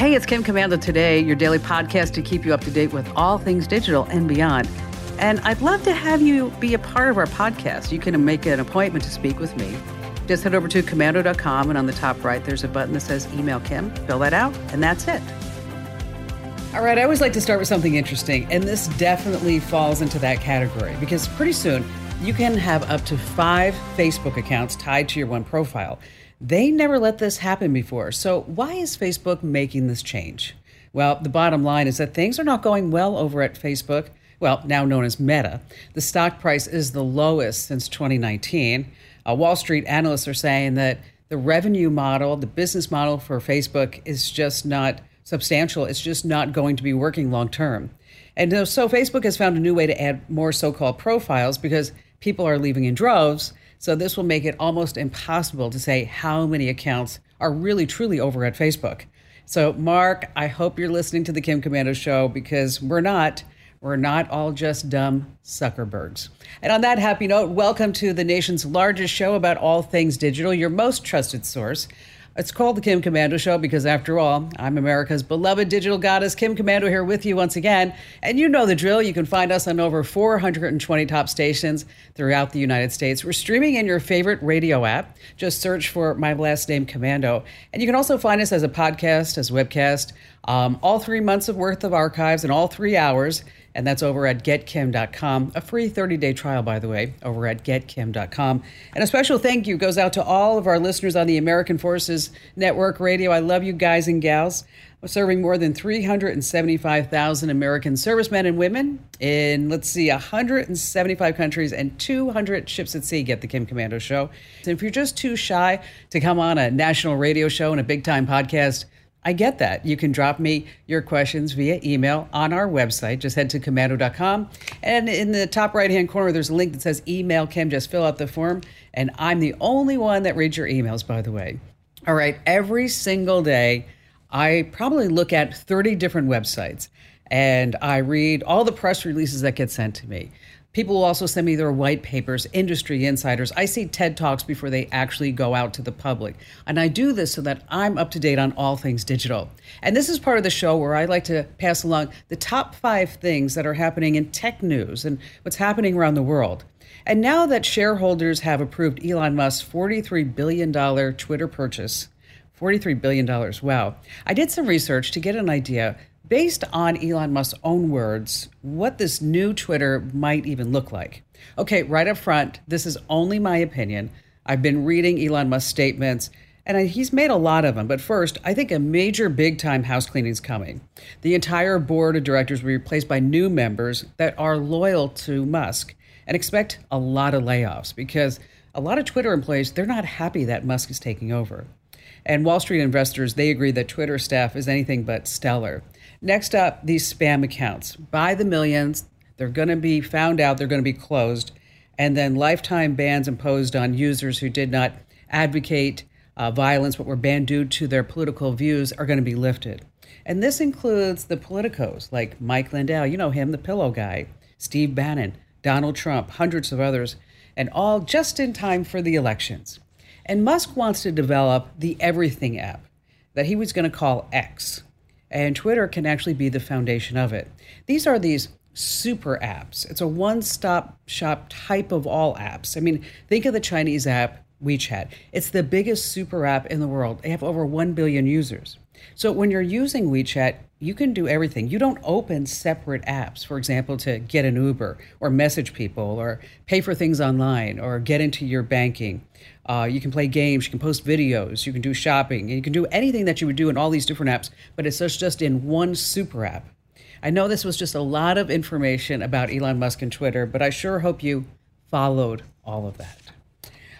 Hey, it's Kim Komando today, your daily podcast to keep you up to date with all things digital and beyond. And I'd love to have you be a part of our podcast. You can make an appointment to speak with me. Just head over to komando.com, and on the top right, there's a button that says Email Kim. Fill that out, and that's it. All right, I always like to start with something interesting, and this definitely falls into that category because pretty soon you can have up to five Facebook accounts tied to your one profile. They never let this happen before. So, why is Facebook making this change? Well, the bottom line is that things are not going well over at Facebook, well, now known as Meta. The stock price is the lowest since 2019. Uh, Wall Street analysts are saying that the revenue model, the business model for Facebook is just not substantial. It's just not going to be working long term. And so Facebook has found a new way to add more so called profiles because people are leaving in droves so this will make it almost impossible to say how many accounts are really truly over at Facebook. So, Mark, I hope you're listening to the Kim Komando show because we're not. We're not all just dumb Zuckerbergs. And on that happy note, welcome to the nation's largest show about all things digital, your most trusted source. It's called the Kim Komando Show because, after all, I'm America's beloved digital goddess, Kim Komando, here with you once again. And you know the drill. You can find us on over 420 top stations throughout the United States. We're streaming in your favorite radio app. Just search for my last name, Komando. And you can also find us as a podcast, as a webcast, um, all three months of worth of archives in all three hours and that's over at getkim.com. A free 30 day trial, by the way, over at getkim.com. And a special thank you goes out to all of our listeners on the American Forces Network Radio. I love you guys and gals. Serving more than 375,000 American servicemen and women in, let's see, 175 countries and 200 ships at sea. Get the Kim Komando Show. And if you're just too shy to come on a national radio show and a big time podcast, I get that. You can drop me your questions via email on our website. Just head to komando.com. And in the top right hand corner, there's a link that says email Kim. Just fill out the form. And I'm the only one that reads your emails, by the way. All right. Every single day, I probably look at 30 different websites and I read all the press releases that get sent to me. People will also send me their white papers, industry insiders. I see TED Talks before they actually go out to the public. And I do this so that I'm up to date on all things digital. And this is part of the show where I like to pass along the top five things that are happening in tech news and what's happening around the world. And now that shareholders have approved Elon Musk's $43 billion Twitter purchase, $43 billion, wow. I did some research to get an idea based on Elon Musk's own words, what this new Twitter might even look like. Okay, right up front, this is only my opinion. I've been reading Elon Musk's statements, and he's made a lot of them. But first, I think a major big time house cleaning is coming. The entire board of directors will be replaced by new members that are loyal to Musk and expect a lot of layoffs because a lot of Twitter employees, they're not happy that Musk is taking over. And Wall Street investors, they agree that Twitter staff is anything but stellar. Next up, these spam accounts by the millions. They're going to be found out, they're going to be closed, and then lifetime bans imposed on users who did not advocate uh, violence but were banned due to their political views are going to be lifted. And this includes the politicos like Mike Lindell, you know him, the pillow guy, Steve Bannon, Donald Trump, hundreds of others, and all just in time for the elections. And Musk wants to develop the Everything app that he was going to call X and Twitter can actually be the foundation of it. These are these super apps. It's a one stop shop type of all apps. I mean, think of the Chinese app WeChat. It's the biggest super app in the world. They have over 1 billion users. So when you're using WeChat, you can do everything. You don't open separate apps, for example, to get an Uber or message people or pay for things online or get into your banking. Uh, you can play games, you can post videos, you can do shopping, you can do anything that you would do in all these different apps, but it's just, just in one super app. I know this was just a lot of information about Elon Musk and Twitter, but I sure hope you followed all of that.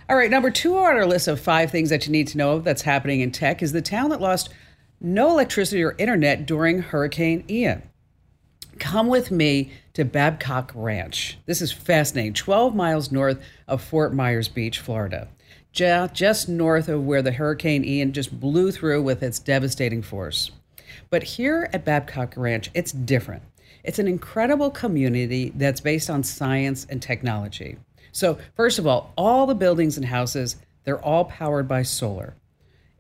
All right, number two on our list of five things that you need to know that's happening in tech is the town that lost no electricity or internet during Hurricane Ian. Come with me to Babcock Ranch. This is fascinating, 12 miles north of Fort Myers Beach, Florida, just north of where the Hurricane Ian just blew through with its devastating force. But here at Babcock Ranch, it's different. It's an incredible community that's based on science and technology. So, first of all, all the buildings and houses, they're all powered by solar.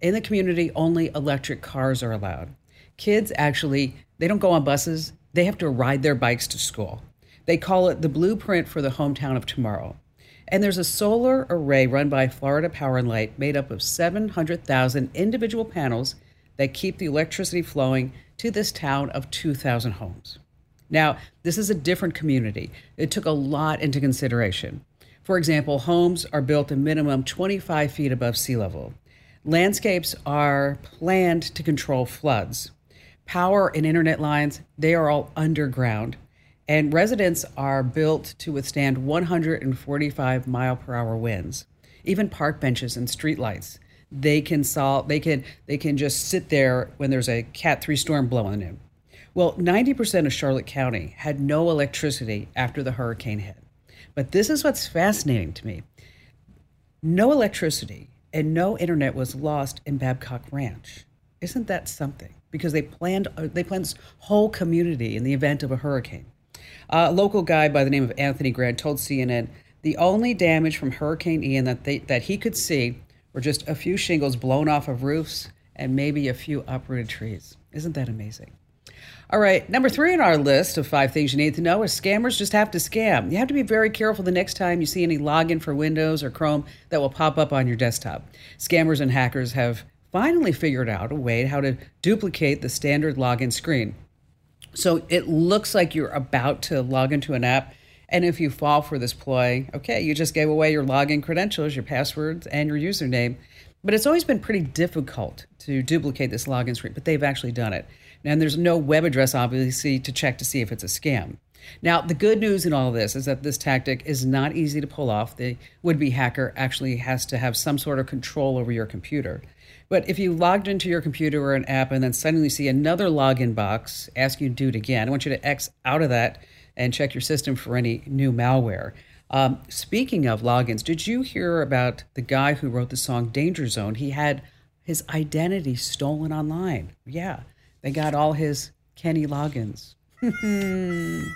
In the community, only electric cars are allowed. kids actually they don't go on buses, they have to ride their bikes to school. They call it the blueprint for the hometown of tomorrow. And there's a solar array run by Florida Power and Light made up of 700,000 individual panels that keep the electricity flowing to this town of 2,000 homes. Now, this is a different community. It took a lot into consideration. For example, homes are built a minimum 25 feet above sea level. Landscapes are planned to control floods. Power and internet lines, they are all underground. And residents are built to withstand 145 mile per hour winds. Even park benches and streetlights, they can solve they can they can just sit there when there's a cat 3 storm blowing in. Well, 90% of Charlotte County had no electricity after the hurricane hit. But this is what's fascinating to me. No electricity and no internet was lost in Babcock Ranch. Isn't that something? Because they planned uh, they planned this whole community in the event of a hurricane. Uh, a local guy by the name of Anthony Grant told CNN the only damage from Hurricane Ian that they, that he could see were just a few shingles blown off of roofs and maybe a few uprooted trees. Isn't that amazing? All right, number three on our list of five things you need to know is scammers just have to scam. You have to be very careful the next time you see any login for Windows or Chrome that will pop up on your desktop. Scammers and hackers have finally figured out a way how to duplicate the standard login screen. So it looks like you're about to log into an app. And if you fall for this ploy, okay, you just gave away your login credentials, your passwords, and your username. But it's always been pretty difficult to duplicate this login screen, but they've actually done it. And there's no web address, obviously, to check to see if it's a scam. Now, the good news in all of this is that this tactic is not easy to pull off. The would be hacker actually has to have some sort of control over your computer. But if you logged into your computer or an app and then suddenly see another login box ask you to do it again, I want you to X out of that and check your system for any new malware. Um, speaking of logins, did you hear about the guy who wrote the song Danger Zone? He had his identity stolen online. Yeah, they got all his Kenny Loggins.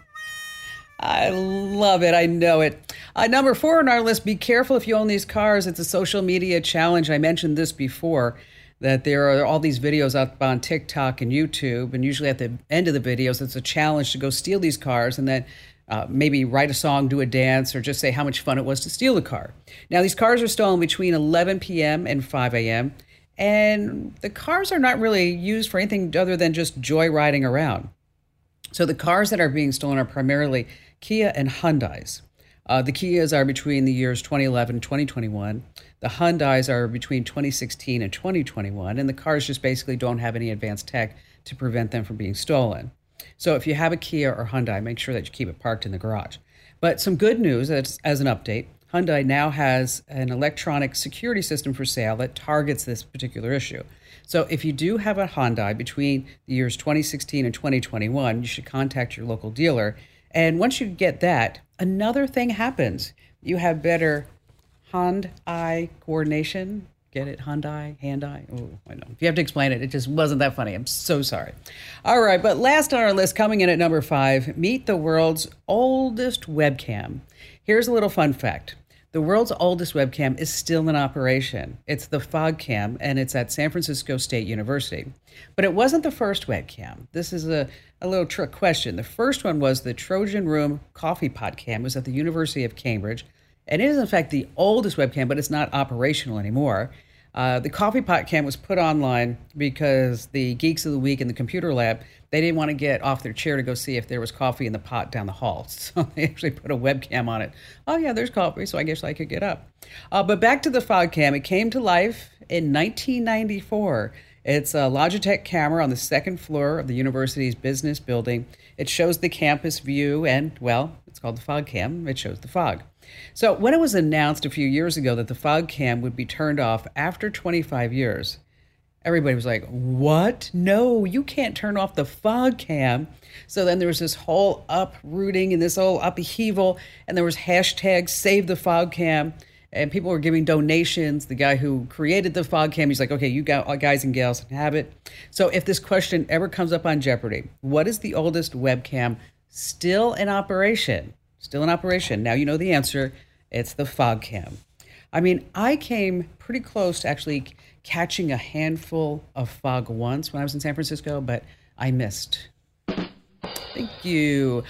I love it. I know it. Uh, number four on our list be careful if you own these cars. It's a social media challenge. I mentioned this before that there are all these videos up on TikTok and YouTube. And usually at the end of the videos, it's a challenge to go steal these cars and then uh, maybe write a song, do a dance, or just say how much fun it was to steal the car. Now, these cars are stolen between 11 p.m. and 5 a.m. And the cars are not really used for anything other than just joyriding around. So the cars that are being stolen are primarily Kia and Hyundais. Uh, the Kias are between the years 2011 and 2021. The Hyundais are between 2016 and 2021, and the cars just basically don't have any advanced tech to prevent them from being stolen. So if you have a Kia or Hyundai, make sure that you keep it parked in the garage. But some good news as, as an update Hyundai now has an electronic security system for sale that targets this particular issue. So if you do have a Hyundai between the years 2016 and 2021, you should contact your local dealer and once you get that, another thing happens. You have better hand-eye coordination. Get it? Hand-eye? Hand-eye? Oh, I know. If you have to explain it, it just wasn't that funny. I'm so sorry. All right, but last on our list, coming in at number five, meet the world's oldest webcam. Here's a little fun fact. The world's oldest webcam is still in operation. It's the FogCam, and it's at San Francisco State University. But it wasn't the first webcam. This is a, a little trick question. The first one was the Trojan Room Coffee Pot Cam. It was at the University of Cambridge. And it is, in fact, the oldest webcam, but it's not operational anymore. Uh, the coffee pot cam was put online because the geeks of the week in the computer lab they didn't want to get off their chair to go see if there was coffee in the pot down the hall. So they actually put a webcam on it. Oh yeah there's coffee so i guess i could get up. Uh, but back to the fog cam it came to life in 1994 it's a logitech camera on the second floor of the university's business building. It shows the campus view and well called the fog cam it shows the fog so, when it was announced a few years ago that the fog cam would be turned off after 25 years, everybody was like, What? No, you can't turn off the fog cam. So then there was this whole uprooting and this whole upheaval, and there was hashtag save the fog cam. And people were giving donations. The guy who created the fog cam, he's like, okay, you uh, guys and gals have it. So if this question ever comes up on Jeopardy, what is the oldest webcam still in operation? still in operation. Now you know the answer. It's the fog cam. I mean, I came pretty close to actually catching a handful of fog once when I was in San Francisco, but I missed. Thank you.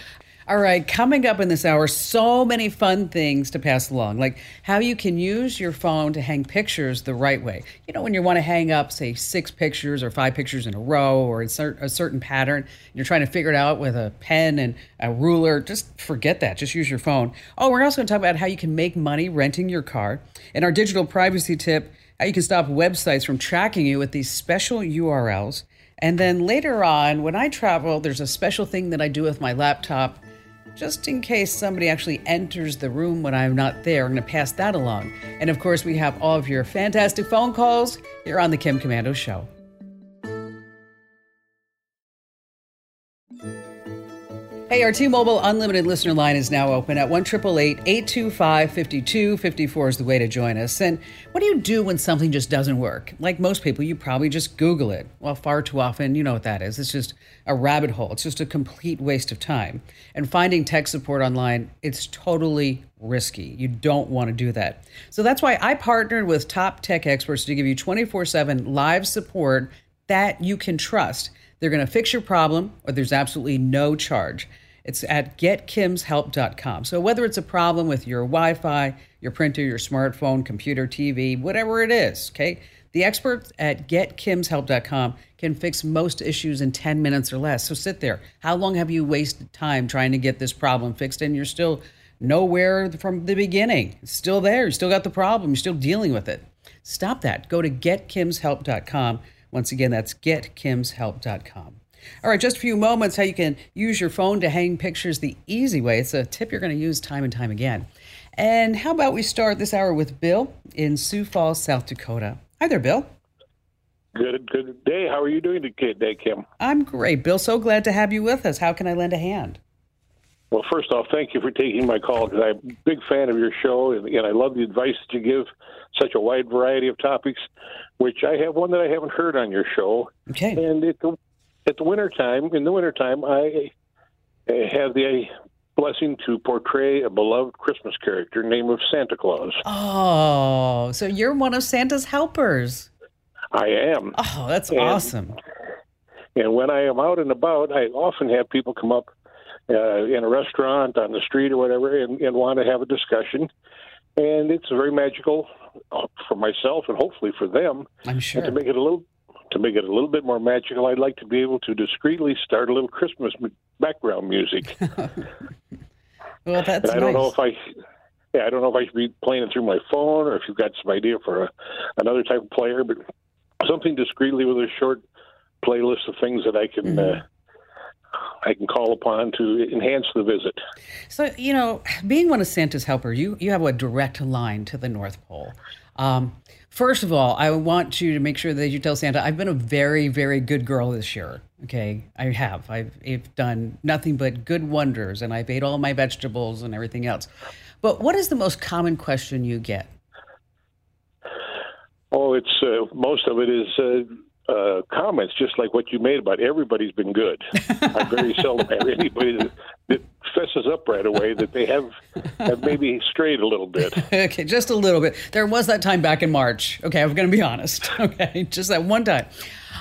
All right, coming up in this hour, so many fun things to pass along, like how you can use your phone to hang pictures the right way. You know, when you want to hang up, say, six pictures or five pictures in a row or in a certain pattern, you're trying to figure it out with a pen and a ruler, just forget that. Just use your phone. Oh, we're also going to talk about how you can make money renting your car. And our digital privacy tip how you can stop websites from tracking you with these special URLs. And then later on, when I travel, there's a special thing that I do with my laptop just in case somebody actually enters the room when I'm not there. I'm going to pass that along. And of course, we have all of your fantastic phone calls here on The Kim Komando Show. Hey, our T-Mobile Unlimited listener line is now open at 1 825 5254 is the way to join us. And what do you do when something just doesn't work? Like most people, you probably just Google it. Well, far too often, you know what that is. It's just a rabbit hole. It's just a complete waste of time. And finding tech support online, it's totally risky. You don't want to do that. So that's why I partnered with top tech experts to give you 24/7 live support that you can trust. They're going to fix your problem or there's absolutely no charge. It's at getkimshelp.com. So whether it's a problem with your Wi-Fi, your printer, your smartphone, computer, TV, whatever it is, okay? The experts at getkimshelp.com can fix most issues in 10 minutes or less. So sit there. How long have you wasted time trying to get this problem fixed and you're still nowhere from the beginning? It's still there. You still got the problem. You're still dealing with it. Stop that. Go to getkimshelp.com. Once again, that's getkimshelp.com. All right, just a few moments how you can use your phone to hang pictures the easy way. It's a tip you're going to use time and time again. And how about we start this hour with Bill in Sioux Falls, South Dakota? Hi there, Bill. Good, good day. How are you doing today, Kim? I'm great, Bill. So glad to have you with us. How can I lend a hand? Well, first off, thank you for taking my call because I'm a big fan of your show, and, and I love the advice that you give, such a wide variety of topics. Which I have one that I haven't heard on your show. Okay. And at the winter time, in the winter time, I have the blessing to portray a beloved Christmas character named of Santa Claus. Oh, so you're one of Santa's helpers. I am. Oh, that's and, awesome. And when I am out and about, I often have people come up uh, in a restaurant, on the street, or whatever, and, and want to have a discussion. And it's very magical uh, for myself and hopefully for them. I'm sure. to make it a little to make it a little bit more magical, I'd like to be able to discreetly start a little Christmas background music. well, that's. And I don't know if I. Yeah, I don't know if I should be playing it through my phone or if you've got some idea for a, another type of player, but something discreetly with a short playlist of things that I can mm-hmm. uh, I can call upon to enhance the visit. So you know, being one of Santa's helper, you you have a direct line to the North Pole. Um, First of all, I want you to make sure that you tell Santa I've been a very, very good girl this year. Okay, I have. I've, I've done nothing but good wonders, and I've ate all my vegetables and everything else. But what is the most common question you get? Oh, it's uh, most of it is uh, uh, comments, just like what you made about everybody's been good. I very seldom have anybody that, that fesses up right away that they have have maybe strayed a little bit. okay, just a little bit. There was that time back in March. Okay, I'm going to be honest. Okay, just that one time.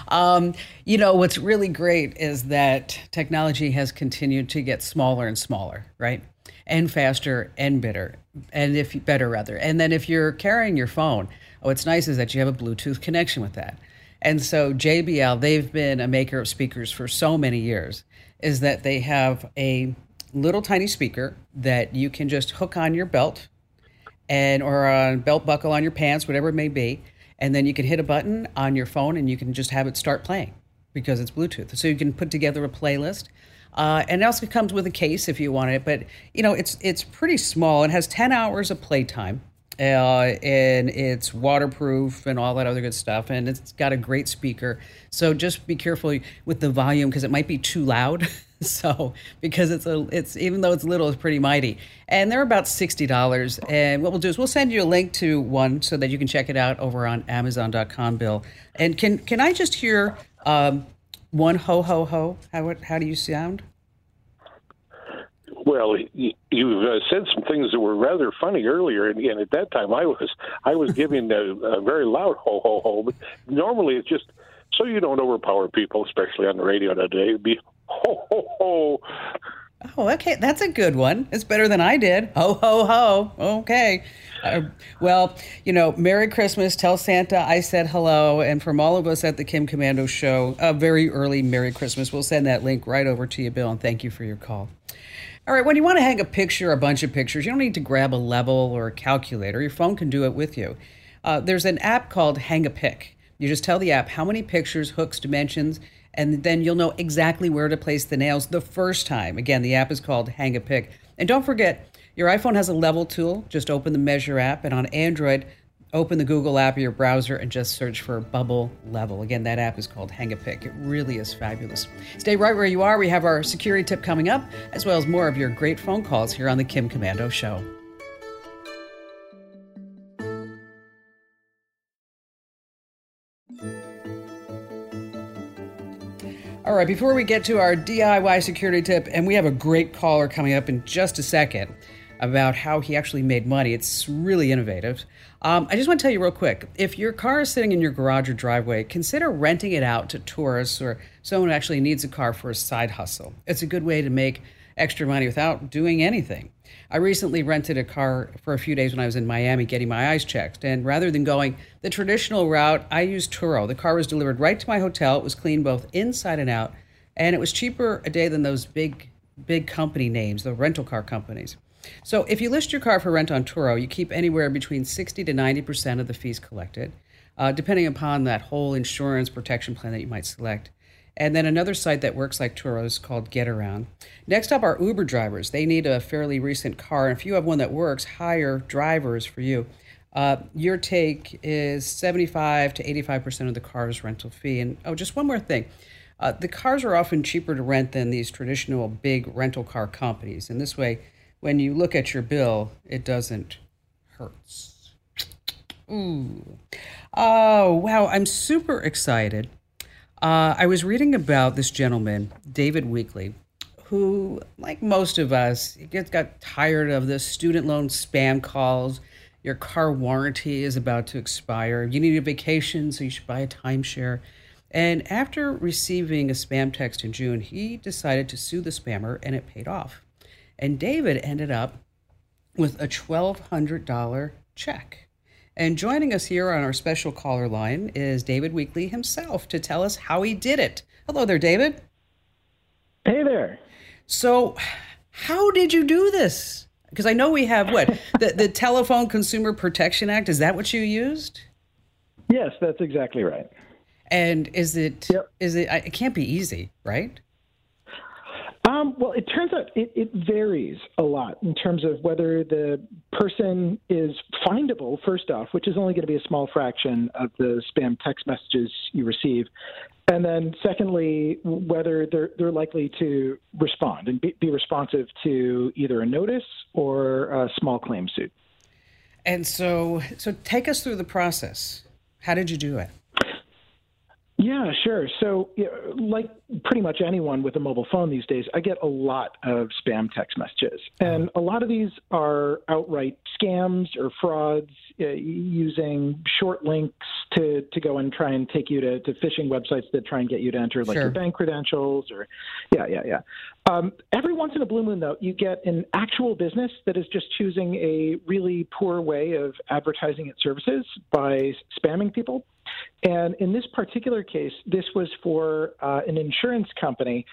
Um, you know, what's really great is that technology has continued to get smaller and smaller, right? And faster and better, and if better rather. And then if you're carrying your phone, what's nice is that you have a Bluetooth connection with that. And so JBL, they've been a maker of speakers for so many years, is that they have a little tiny speaker that you can just hook on your belt and or a belt buckle on your pants, whatever it may be, and then you can hit a button on your phone and you can just have it start playing because it's Bluetooth. So you can put together a playlist. Uh, and it also comes with a case if you want it, but you know it's it's pretty small. It has ten hours of playtime, uh, and it's waterproof and all that other good stuff. And it's got a great speaker. So just be careful with the volume because it might be too loud. so because it's a it's even though it's little, it's pretty mighty. And they're about sixty dollars. And what we'll do is we'll send you a link to one so that you can check it out over on Amazon.com, Bill. And can can I just hear um, one ho ho ho? How how do you sound? Well, you, you uh, said some things that were rather funny earlier, and, and at that time I was I was giving a, a very loud ho ho ho. But normally it's just so you don't overpower people, especially on the radio today. It'd be ho ho ho. Oh, okay, that's a good one. It's better than I did. Ho ho ho. Okay. Uh, well, you know, Merry Christmas. Tell Santa I said hello. And from all of us at the Kim Komando Show, a very early Merry Christmas. We'll send that link right over to you, Bill, and thank you for your call. All right, when you want to hang a picture, a bunch of pictures, you don't need to grab a level or a calculator. Your phone can do it with you. Uh, there's an app called Hang a Pic. You just tell the app how many pictures, hooks, dimensions, and then you'll know exactly where to place the nails the first time. Again, the app is called Hang a Pic. And don't forget, your iPhone has a level tool. Just open the Measure app, and on Android, open the Google app or your browser and just search for Bubble Level. Again, that app is called Hang a Pic. It really is fabulous. Stay right where you are. We have our security tip coming up, as well as more of your great phone calls here on the Kim Komando Show. All right, before we get to our DIY security tip, and we have a great caller coming up in just a second about how he actually made money. It's really innovative. Um, I just want to tell you real quick if your car is sitting in your garage or driveway, consider renting it out to tourists or someone who actually needs a car for a side hustle. It's a good way to make extra money without doing anything. I recently rented a car for a few days when I was in Miami getting my eyes checked. And rather than going the traditional route, I used Turo. The car was delivered right to my hotel. It was clean both inside and out. And it was cheaper a day than those big, big company names, the rental car companies. So if you list your car for rent on Turo, you keep anywhere between 60 to 90% of the fees collected, uh, depending upon that whole insurance protection plan that you might select. And then another site that works like Turo is called GetAround. Next up are Uber drivers. They need a fairly recent car. And if you have one that works, hire drivers for you. Uh, your take is 75 to 85% of the car's rental fee. And oh, just one more thing. Uh, the cars are often cheaper to rent than these traditional big rental car companies. And this way, when you look at your bill, it doesn't hurt. Ooh. Oh, wow. I'm super excited. Uh, I was reading about this gentleman, David Weekly, who, like most of us, gets, got tired of the student loan spam calls. Your car warranty is about to expire. You need a vacation, so you should buy a timeshare. And after receiving a spam text in June, he decided to sue the spammer, and it paid off. And David ended up with a $1,200 check. And joining us here on our special caller line is David Weekly himself to tell us how he did it. Hello there, David. Hey there. So, how did you do this? Because I know we have what the the Telephone Consumer Protection Act. Is that what you used? Yes, that's exactly right. And is it yep. is it? It can't be easy, right? Um, well, it turns out it, it, varies a lot in terms of whether the person is findable, first off, which is only going to be a small fraction of the spam text messages you receive. And then, secondly, whether they're, they're likely to respond and be, be responsive to either a notice or a small claim suit. And so, so take us through the process. How did you do it? Yeah, sure. So, like pretty much anyone with a mobile phone these days, I get a lot of spam text messages. And a lot of these are outright scams or frauds uh, using short links to, to go and try and take you to, to phishing websites that try and get you to enter like sure. your bank credentials or, yeah, yeah, yeah. Um, every once in a blue moon, though, you get an actual business that is just choosing a really poor way of advertising its services by spamming people. And in this particular case, this was for uh, an insurance company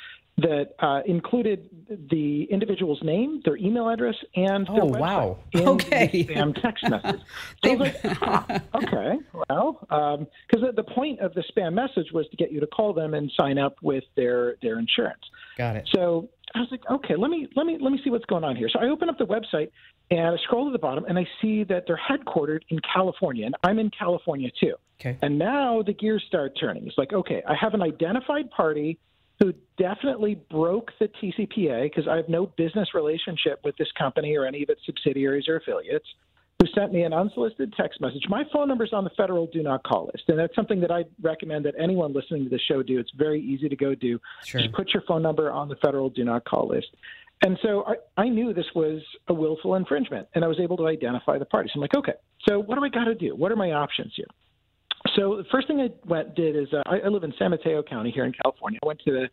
that uh, included the individual's name, their email address, and their oh, website wow. in okay. the spam text message. So I was like, huh, okay, well, because um, the point of the spam message was to get you to call them and sign up with their their insurance. Got it. So I was like, okay, let me let me let me see what's going on here. So I open up the website and I scroll to the bottom and I see that they're headquartered in California, and I'm in California too. Okay. And now the gears start turning. It's like, okay, I have an identified party who definitely broke the TCPA because I have no business relationship with this company or any of its subsidiaries or affiliates who sent me an unsolicited text message. My phone number is on the federal do not call list. And that's something that I recommend that anyone listening to the show do. It's very easy to go do. Sure. Just put your phone number on the federal do not call list. And so I, I knew this was a willful infringement, and I was able to identify the parties. I'm like, okay, so what do I got to do? What are my options here? So the first thing I went did is uh, I, I live in San Mateo County here in California. I went to the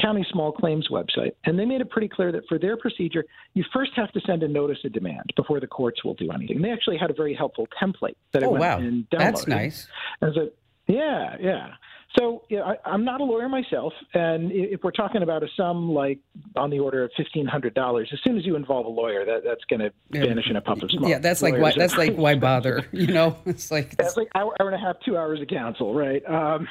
county small claims website, and they made it pretty clear that for their procedure, you first have to send a notice of demand before the courts will do anything. They actually had a very helpful template that oh, I went wow. and downloaded. That's nice. And so, yeah, yeah. So yeah, I, I'm not a lawyer myself, and if we're talking about a sum like on the order of fifteen hundred dollars, as soon as you involve a lawyer, that, that's going to vanish in a puff of smoke. Yeah, that's like why, that's like why bother? You know, it's like that's like hour, hour and a half, two hours of counsel, right? Um,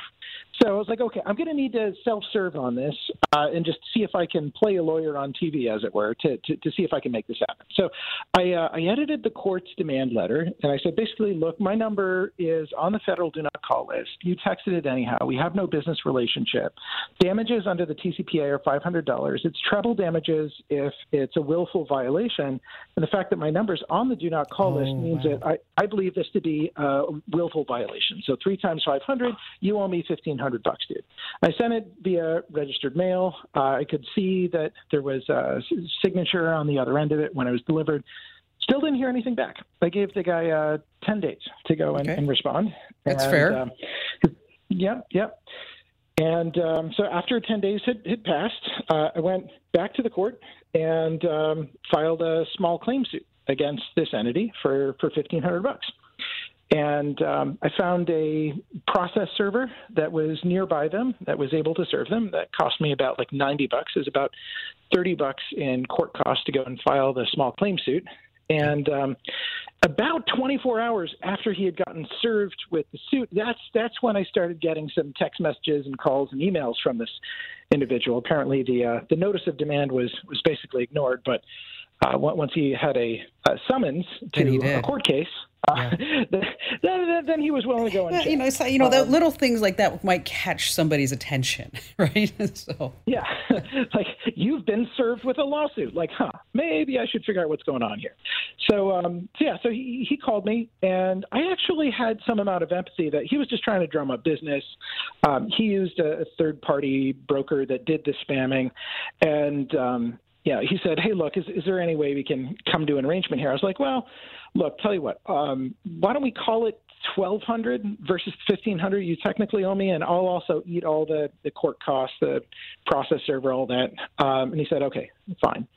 so I was like, okay, I'm going to need to self-serve on this uh, and just see if I can play a lawyer on TV, as it were, to, to, to see if I can make this happen. So I, uh, I edited the court's demand letter, and I said, basically, look, my number is on the federal do not call list. You texted it anyhow. We have no business relationship. Damages under the TCPA are $500. It's treble damages if it's a willful violation. And the fact that my number's on the do not call Oh, list means wow. that I, I believe this to be a willful violation. So three times 500, you owe me 1500 bucks, dude. I sent it via registered mail. Uh, I could see that there was a signature on the other end of it when it was delivered. Still didn't hear anything back. I gave the guy uh, 10 days to go and, Okay. and respond. That's And, fair. Um, yep, yep. And um, so after 10 days had, had passed, uh, I went back to the court and um, filed a small claim suit against this entity for, for 1500 bucks. And um, I found a process server that was nearby them that was able to serve them. That cost me about like 90 bucks. Is about 30 bucks in court costs to go and file the small claim suit. And um, about 24 hours after he had gotten served with the suit, that's that's when I started getting some text messages and calls and emails from this individual. Apparently, the uh, the notice of demand was was basically ignored, but uh, once he had a, a summons to Then a court case, uh, then, then, then he was willing to go and Yeah, you know, it's like, you know, the Um, little things like that might catch somebody's attention, right? so Yeah, like you've been served with a lawsuit. Like, huh? Maybe I should figure out what's going on here. So, um, so yeah, so he he called me, and I actually had some amount of empathy that he was just trying to drum up business. Um, he used a, a third party broker that did the spamming, and um, yeah, he said, "Hey, look, is is there any way we can come to an arrangement here?" I was like, "Well, look, tell you what, um, why don't we call it twelve hundred versus fifteen hundred? You technically owe me, and I'll also eat all the the court costs, the process server, all that." Um, and he said, "Okay, fine."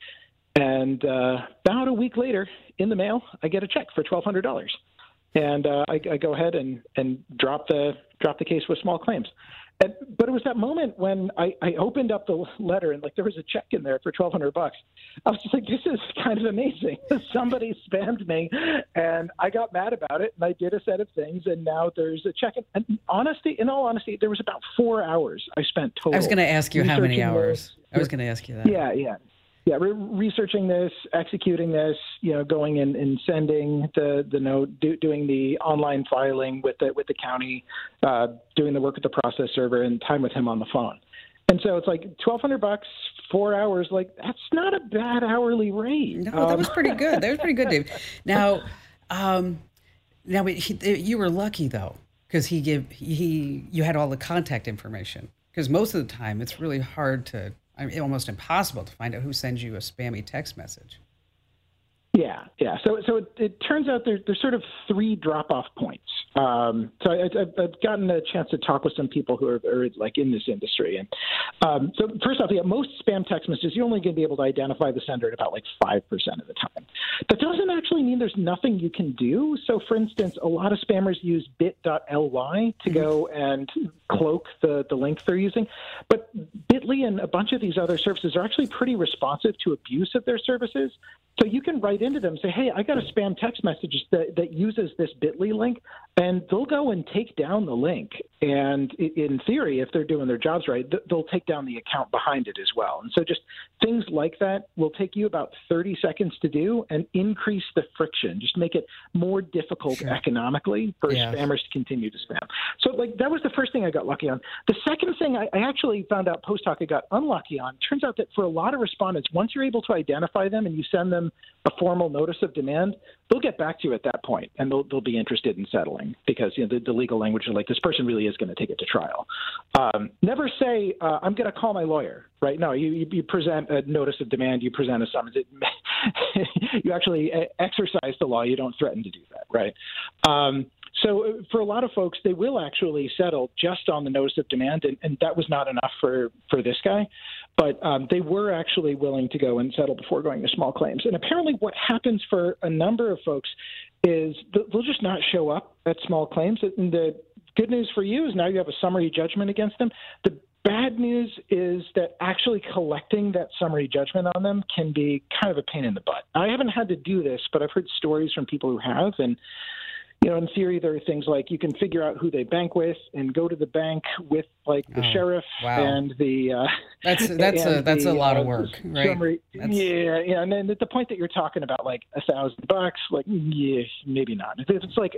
And uh, about a week later, in the mail, I get a check for twelve hundred dollars, and uh, I, I go ahead and and drop the drop the case with small claims. And, but it was that moment when I, I opened up the letter and like there was a check in there for twelve hundred bucks. I was just like, this is kind of amazing. Somebody spammed me, and I got mad about it, and I did a set of things, and now there's a check. And, and honesty, in all honesty, there was about four hours I spent total. I was going to ask you how many hours. I was going to ask you that. Yeah, yeah. Yeah, re- researching this, executing this, you know, going and, and sending the the note, do, doing the online filing with the with the county, uh, doing the work with the process server, and time with him on the phone. And so it's like twelve hundred bucks, four hours. Like that's not a bad hourly rate. No, that was Um, pretty good. That was pretty good, Dave. Now, um, now he, you were lucky though, because he gave he you had all the contact information. Because most of the time, it's really hard to, I mean, almost impossible to find out who sends you a spammy text message. Yeah, yeah. So, so it, it turns out there, there's sort of three drop-off points. Um, so I, I've, I've gotten a chance to talk with some people who are, are like in this industry, and um, so first off, yeah, most spam text messages you're only going to be able to identify the sender at about like five percent of the time. That doesn't actually mean there's nothing you can do. So, for instance, a lot of spammers use bit.ly to go and cloak the the link they're using, but Bitly and a bunch of these other services are actually pretty responsive to abuse of their services. So you can write into them, say, "Hey, I got a spam text message that, that uses this Bitly link," and they'll go and take down the link. And in theory, if they're doing their jobs right, they'll take down the account behind it as well. And so just things like that will take you about 30 seconds to do and increase the friction, just make it more difficult Sure. economically for Yes. spammers to continue to spam. So like that was the first thing I got lucky on. The second thing I, I actually found out post hoc I got unlucky on. Turns out that for a lot of respondents, once you're able to identify them and you send them a formal notice of demand, they'll get back to you at that point and they'll they'll be interested in settling because you know the, the legal language is like this person really is going to take it to trial. Um, never say, uh, I'm going to call my lawyer, right? No, you, you, present a notice of demand, you present a summons. It, you actually uh, exercise the law, you don't threaten to do that, right? Um, so uh, for a lot of folks, they will actually settle just on the notice of demand, and, and that was not enough for for this guy. But um, they were actually willing to go and settle before going to small claims. And apparently, what happens for a number of folks is they'll just not show up at small claims. And the good news for you is now you have a summary judgment against them. The bad news is that actually collecting that summary judgment on them can be kind of a pain in the butt. I haven't had to do this, but I've heard stories from people who have, and you know, in theory, there are things like you can figure out who they bank with and go to the bank with like the oh, sheriff wow. and the. Uh, that's that's a that's the, a lot uh, of work, right? Yeah, yeah, and then at the point that you're talking about, like a thousand bucks, like yeah, maybe not. If it's like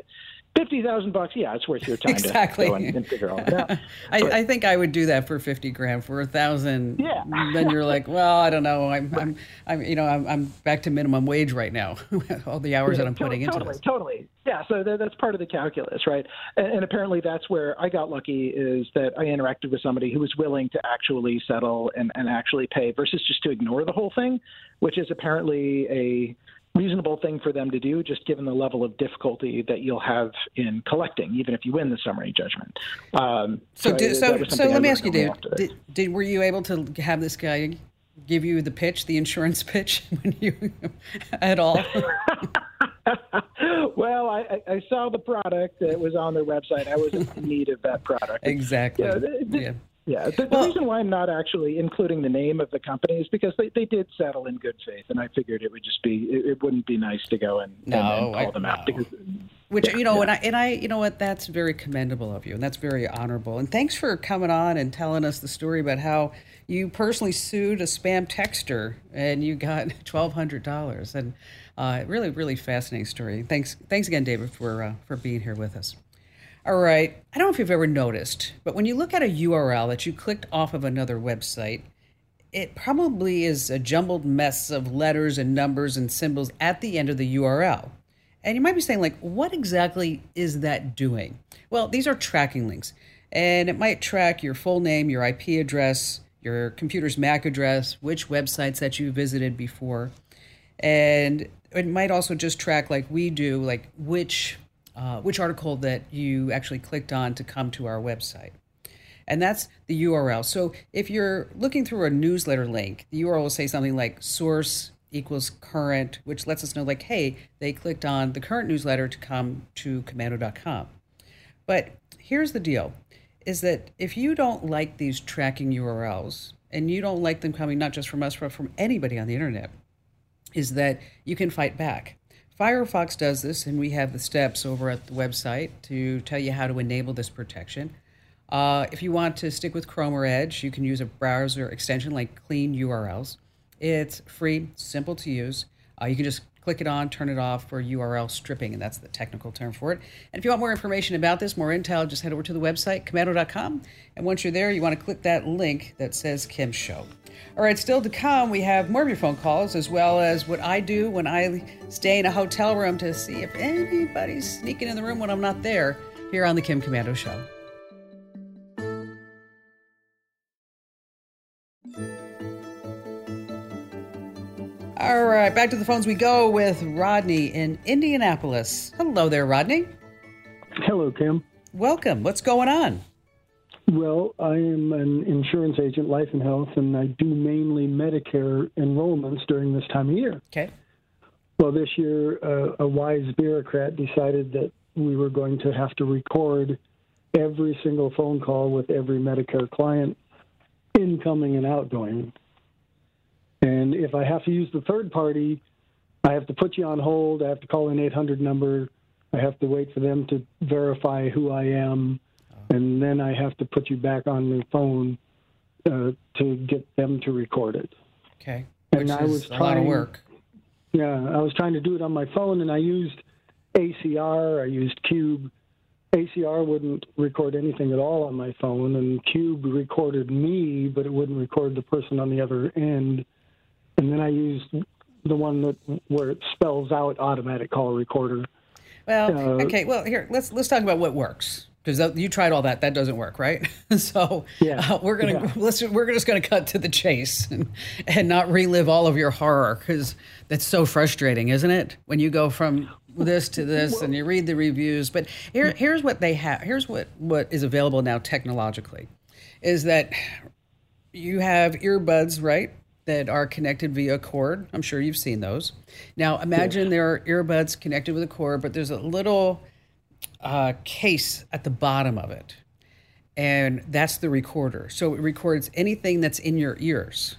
fifty thousand bucks, yeah, it's worth your time exactly. to go and, and figure all that out. I, I, think I would do that for fifty grand. For a thousand, yeah. then you're like, well, I don't know. I'm, I'm, I'm, you know, I'm, I'm back to minimum wage right now. all the hours yeah, that I'm putting totally, into this. Totally, yeah. So that, that's part of the calculus, right? And, and apparently, that's where I got lucky is that I interacted with somebody who was willing to actually settle and, and actually pay versus just to ignore the whole thing, which is apparently a reasonable thing for them to do, just given the level of difficulty that you'll have in collecting, even if you win the summary judgment. Um, so, so, did, so, so let me ask you, Dave, did, did, were you able to have this guy give you the pitch, the insurance pitch, when you at all? well, I, I, saw the product. It was on their website. I was in need of that product. Exactly. Yeah, yeah. Yeah, the, well, reason why I'm not actually including the name of the company is because they, they did settle in good faith, and I figured it would just be it, it wouldn't be nice to go and, no, and, call I, them out because which yeah, you know, yeah. and I and I you know what that's very commendable of you, and that's very honorable. And thanks for coming on and telling us the story about how you personally sued a spam texter and you got twelve hundred dollars, and uh, really really fascinating story. Thanks thanks again, David, for uh, for being here with us. All right. I don't know if you've ever noticed, but when you look at a URL that you clicked off of another website, it probably is a jumbled mess of letters and numbers and symbols at the end of the URL. And you might be saying, like, what exactly is that doing? Well, these are tracking links, and it might track your full name, your IP address, your computer's MAC address, which websites that you visited before. And it might also just track, like we do, like which uh, which article that you actually clicked on to come to our website. And that's the URL. So if you're looking through a newsletter link, the URL will say something like source equals current, which lets us know, like, hey, they clicked on the current newsletter to come to komando.com. But here's the deal is that if you don't like these tracking URLs and you don't like them coming not just from us, but from anybody on the internet, is that you can fight back. Firefox does this, and we have the steps over at the website to tell you how to enable this protection. Uh, if you want to stick with Chrome or Edge, you can use a browser extension like Clean URLs. It's free, simple to use. Uh, you can just click it on, turn it off for URL stripping, and that's the technical term for it. And if you want more information about this, more intel, just head over to the website, komando.com. And once you're there, you want to click that link that says Kim Show. All right, still to come, we have more of your phone calls, as well as what I do when I stay in a hotel room to see if anybody's sneaking in the room when I'm not there here on The Kim Komando Show. All right, back to the phones we go with Rodney in Indianapolis. Hello there, Rodney. Hello, Kim. Welcome. What's going on? Well, I am an insurance agent, life and health, and I do mainly Medicare enrollments during this time of year. Okay. Well, this year, uh, a wise bureaucrat decided that we were going to have to record every single phone call with every Medicare client, incoming and outgoing. If I have to use the third party, I have to put you on hold. I have to call an 800 number. I have to wait for them to verify who I am and then I have to put you back on the phone uh, to get them to record it. Okay. Which and I was a trying, lot of work. Yeah, I was trying to do it on my phone, and I used ACR. I used Cube. ACR wouldn't record anything at all on my phone, and Cube recorded me, but it wouldn't record the person on the other end. And then I used the one that where it spells out automatic call recorder. Well, uh, okay. Well, here let's let's talk about what works because you tried all that that doesn't work right so yeah. uh, we're gonna yeah. let's we're just gonna cut to the chase and, and not relive all of your horror because that's so frustrating isn't it when you go from this to this and you read the reviews but here here's what they have here's what what is available now technologically is that you have earbuds right that are connected via cord i'm sure you've seen those now imagine there are earbuds connected with a cord but there's a little uh, case at the bottom of it, and that's the recorder. So it records anything that's in your ears,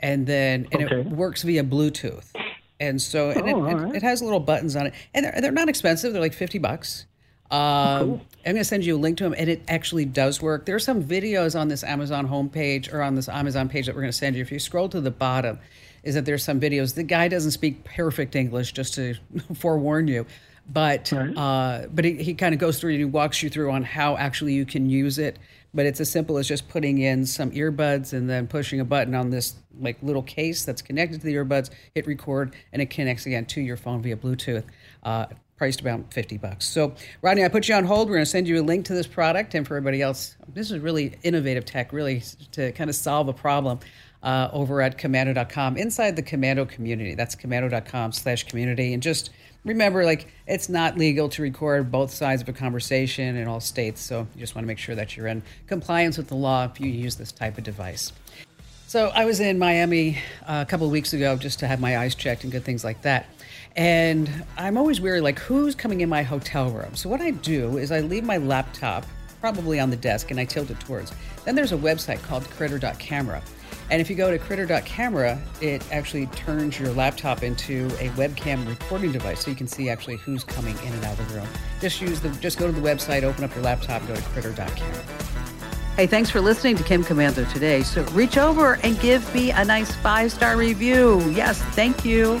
and then and okay. it works via Bluetooth. And so and oh, it, right. it, has little buttons on it, and they're, they're not expensive. They're like fifty bucks. Um, cool. I'm going to send you a link to them, and it actually does work. There are some videos on this Amazon homepage or on this Amazon page that we're going to send you. If you scroll to the bottom, is that there's some videos. The guy doesn't speak perfect English, just to forewarn you, but right. uh, but he, he kind of goes through and he walks you through on how actually you can use it. But it's as simple as just putting in some earbuds and then pushing a button on this like little case that's connected to the earbuds. Hit record and it connects again to your phone via Bluetooth. Uh, priced about 50 bucks. So, Rodney, I put you on hold. We're going to send you a link to this product. And for everybody else, this is really innovative tech, really to kind of solve a problem uh, over at komando.com, inside the Komando community. That's komando.com slash community. And just remember, like, it's not legal to record both sides of a conversation in all states. So you just want to make sure that you're in compliance with the law if you use this type of device. So I was in Miami uh, a couple of weeks ago just to have my eyes checked and good things like that. And I'm always weary, like, who's coming in my hotel room? So what I do is I leave my laptop probably on the desk and I tilt it towards. Then there's a website called critter.camera. And if you go to critter.camera, it actually turns your laptop into a webcam recording device so you can see actually who's coming in and out of the room. Just use the just go to the website, open up your laptop, go to critter.camera. Hey, thanks for listening to Kim Komando today. So reach over and give me a nice five star review. Yes, thank you.